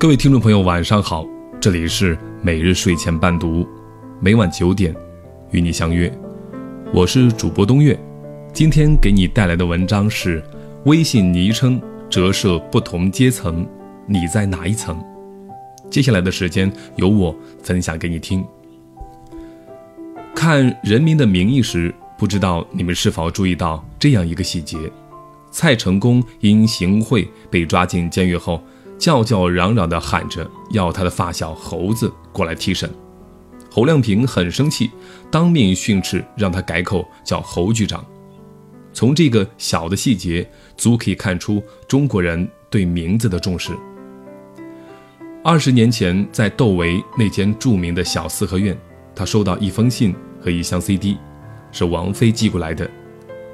各位听众朋友，晚上好，这里是每日睡前伴读，每晚九点与你相约，我是主播东月。今天给你带来的文章是微信昵称折射不同阶层，你在哪一层？接下来的时间由我分享给你听。看《人民的名义》时，不知道你们是否注意到这样一个细节：蔡成功因行贿被抓进监狱后。叫叫嚷嚷地喊着要他的发小猴子过来提审，侯亮平很生气，当面训斥让他改口叫侯局长。从这个小的细节，足可以看出中国人对名字的重视。二十年前，在窦唯那间著名的小四合院，他收到一封信和一箱 CD，是王菲寄过来的，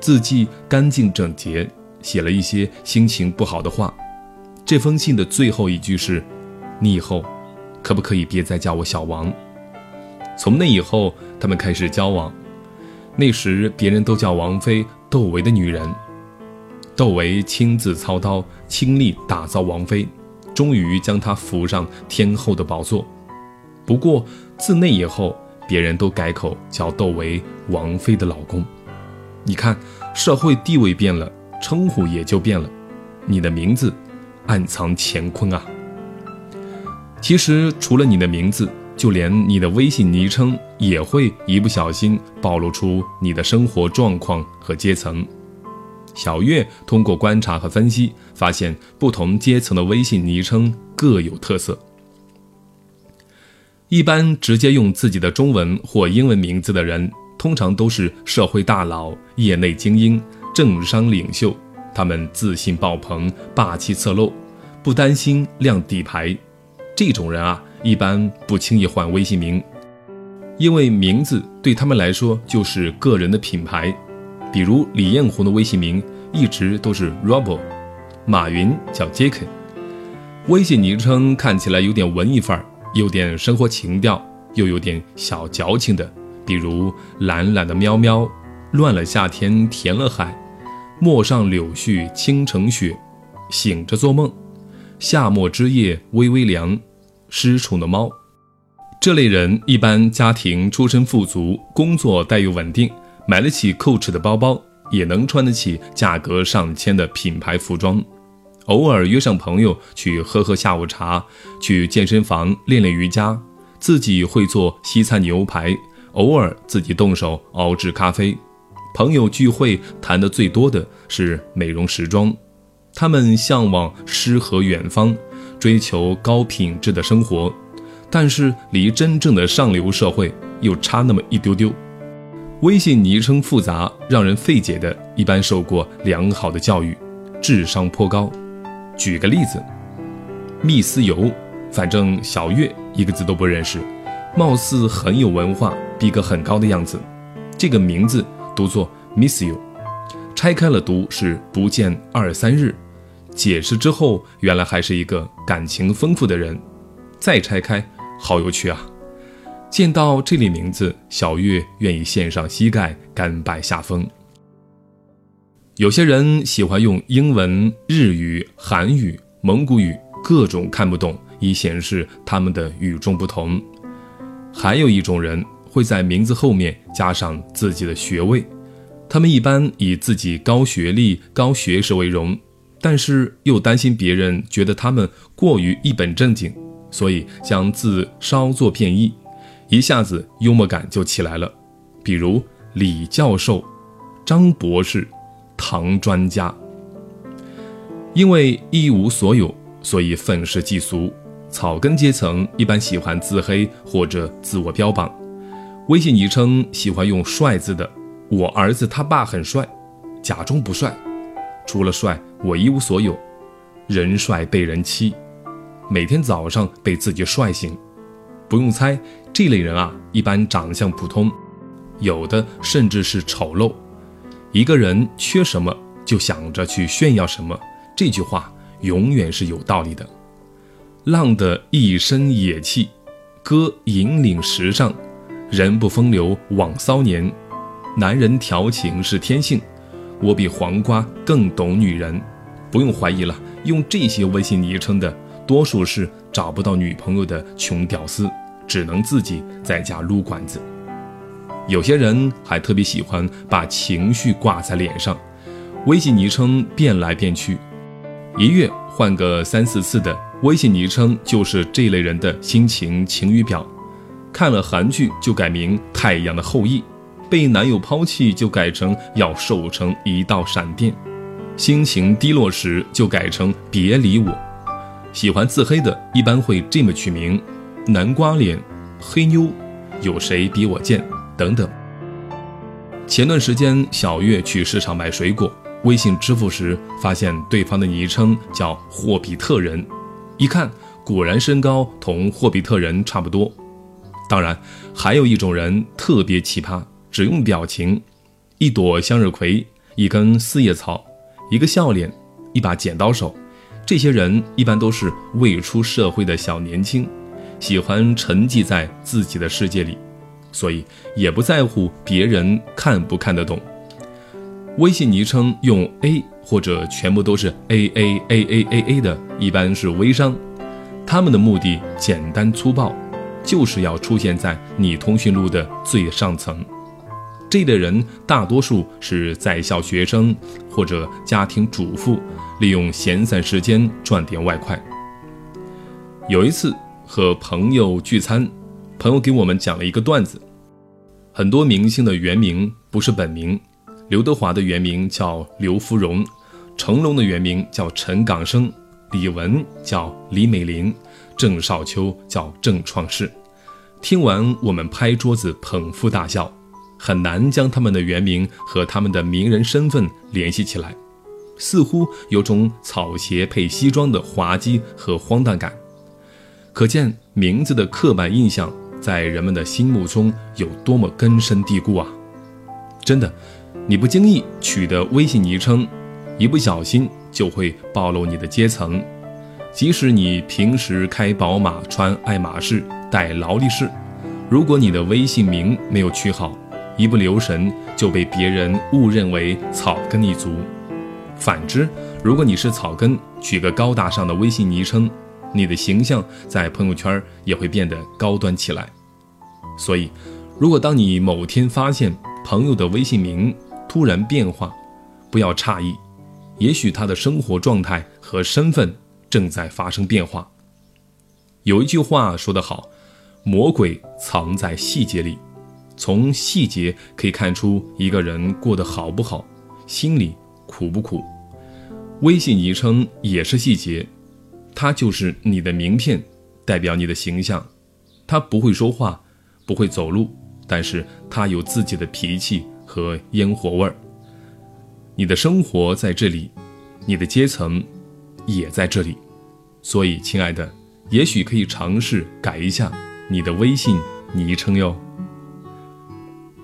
字迹干净整洁，写了一些心情不好的话。这封信的最后一句是：“你以后可不可以别再叫我小王？”从那以后，他们开始交往。那时，别人都叫王菲“窦唯的女人”。窦唯亲自操刀，倾力打造王菲，终于将她扶上天后的宝座。不过，自那以后，别人都改口叫窦唯“王菲的老公”。你看，社会地位变了，称呼也就变了。你的名字。暗藏乾坤啊！其实除了你的名字，就连你的微信昵称也会一不小心暴露出你的生活状况和阶层。小月通过观察和分析，发现不同阶层的微信昵称各有特色。一般直接用自己的中文或英文名字的人，通常都是社会大佬、业内精英、政商领袖。他们自信爆棚，霸气侧漏，不担心亮底牌。这种人啊，一般不轻易换微信名，因为名字对他们来说就是个人的品牌。比如李彦宏的微信名一直都是 Robo，马云叫 Jack。微信昵称看起来有点文艺范儿，有点生活情调，又有点小矫情的，比如懒懒的喵喵，乱了夏天，甜了海。陌上柳絮倾城雪，醒着做梦，夏末之夜微微凉，失宠的猫。这类人一般家庭出身富足，工作待遇稳定，买得起 Coach 的包包，也能穿得起价格上千的品牌服装。偶尔约上朋友去喝喝下午茶，去健身房练练瑜伽，自己会做西餐牛排，偶尔自己动手熬制咖啡。朋友聚会谈的最多的是美容时装，他们向往诗和远方，追求高品质的生活，但是离真正的上流社会又差那么一丢丢。微信昵称复杂让人费解的，一般受过良好的教育，智商颇高。举个例子，蜜丝油，反正小月一个字都不认识，貌似很有文化，逼格很高的样子。这个名字。读作 miss you，拆开了读是不见二三日。解释之后，原来还是一个感情丰富的人。再拆开，好有趣啊！见到这类名字，小月愿意献上膝盖，甘拜下风。有些人喜欢用英文、日语、韩语、蒙古语各种看不懂，以显示他们的与众不同。还有一种人。会在名字后面加上自己的学位，他们一般以自己高学历、高学识为荣，但是又担心别人觉得他们过于一本正经，所以将字稍作变异，一下子幽默感就起来了。比如李教授、张博士、唐专家。因为一无所有，所以愤世嫉俗。草根阶层一般喜欢自黑或者自我标榜。微信昵称喜欢用“帅”字的，我儿子他爸很帅，假装不帅，除了帅我一无所有，人帅被人欺，每天早上被自己帅醒，不用猜，这类人啊，一般长相普通，有的甚至是丑陋。一个人缺什么就想着去炫耀什么，这句话永远是有道理的。浪的一身野气，哥引领时尚。人不风流枉骚年，男人调情是天性。我比黄瓜更懂女人，不用怀疑了。用这些微信昵称的，多数是找不到女朋友的穷屌丝，只能自己在家撸管子。有些人还特别喜欢把情绪挂在脸上，微信昵称变来变去，一月换个三四次的微信昵称就是这类人的心情晴雨表。看了韩剧就改名《太阳的后裔》，被男友抛弃就改成要瘦成一道闪电，心情低落时就改成别理我。喜欢自黑的，一般会这么取名：南瓜脸、黑妞、有谁比我贱等等。前段时间，小月去市场买水果，微信支付时发现对方的昵称叫“霍比特人”，一看果然身高同霍比特人差不多。当然，还有一种人特别奇葩，只用表情：一朵向日葵、一根四叶草、一个笑脸、一把剪刀手。这些人一般都是未出社会的小年轻，喜欢沉寂在自己的世界里，所以也不在乎别人看不看得懂。微信昵称用 A 或者全部都是 A A A A A A 的，一般是微商，他们的目的简单粗暴，就是要出现在你通讯录的最上层。这类人大多数是在校学生或者家庭主妇。利用闲散时间赚点外快。有一次和朋友聚餐，朋友给我们讲了一个段子：很多明星的原名不是本名，刘德华的原名叫刘福荣，成龙的原名叫陈港生，李玟叫李美玲，郑少秋叫郑创世。听完，我们拍桌子捧腹大笑，很难将他们的原名和他们的名人身份联系起来。似乎有种草鞋配西装的滑稽和荒诞感，可见名字的刻板印象在人们的心目中有多么根深蒂固啊！真的，你不经意取得微信昵称，一不小心就会暴露你的阶层。即使你平时开宝马、穿爱马仕、戴劳力士，如果你的微信名没有取好，一不留神就被别人误认为草根一族。反之，如果你是草根，取个高大上的微信昵称，你的形象在朋友圈也会变得高端起来。所以，如果当你某天发现朋友的微信名突然变化，不要诧异，也许他的生活状态和身份正在发生变化。有一句话说得好，魔鬼藏在细节里，从细节可以看出一个人过得好不好，心里。苦不苦？微信昵称也是细节，它就是你的名片，代表你的形象。他不会说话，不会走路，但是他有自己的脾气和烟火味儿。你的生活在这里，你的阶层也在这里，所以，亲爱的，也许可以尝试改一下你的微信昵称哟。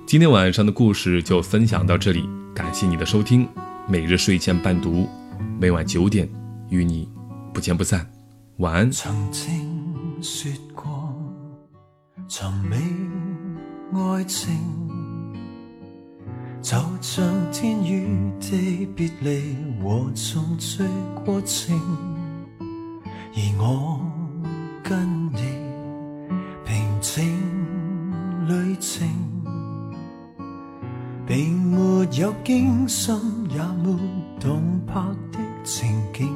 今天晚上的故事就分享到这里，感谢你的收听。每日睡前伴读，每晚九点与你不见不散。晚安。曾经说过，寻觅爱情，就像天与地别离和重聚过程，而我跟你平静旅程，并没有惊心。也没动魄的情景，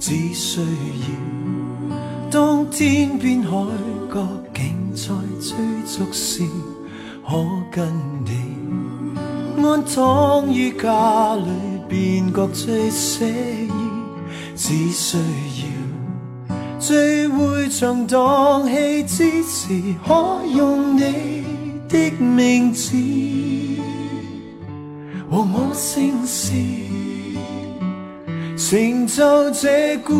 只需要当天边海角竟在追逐时，可跟你安躺于家里，便觉最写意。只需要聚会场荡气之时，可用你的名字。和我姓氏，成就这故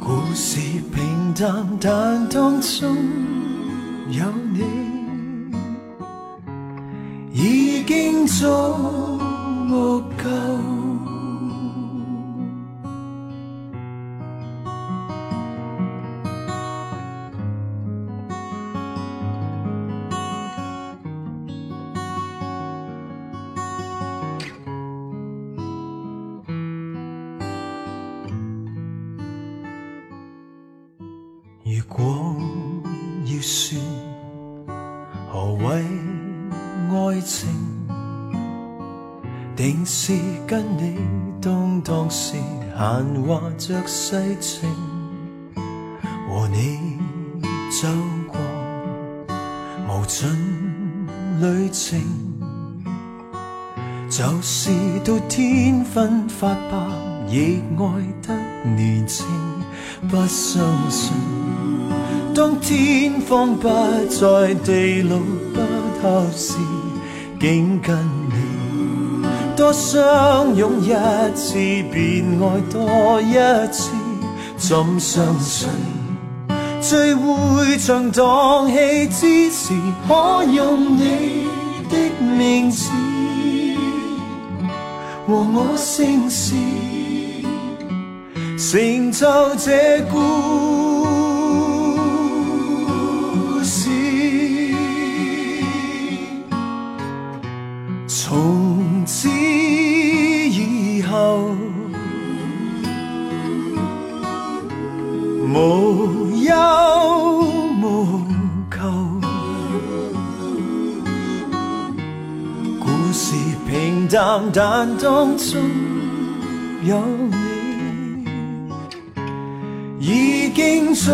故事平淡但。当中有你，已经。足够。定是跟你當當時閒話着世情，和你走過無盡旅程，就是到天昏發白，亦愛得年青，不相信。當天荒不再，地老不透时，竟跟多相拥一次，便爱多一次。怎相信最会像荡气之时，可用你的名字和我姓氏，成就这故事。但當中有你，已經足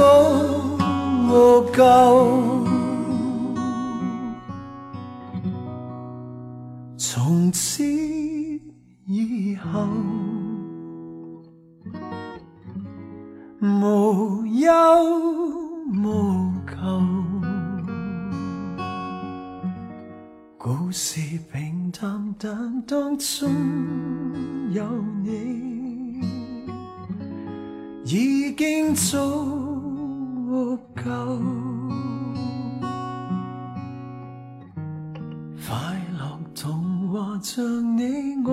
夠。從此以後，無憂是平淡，但当中有你，已经足够。快乐童话像你我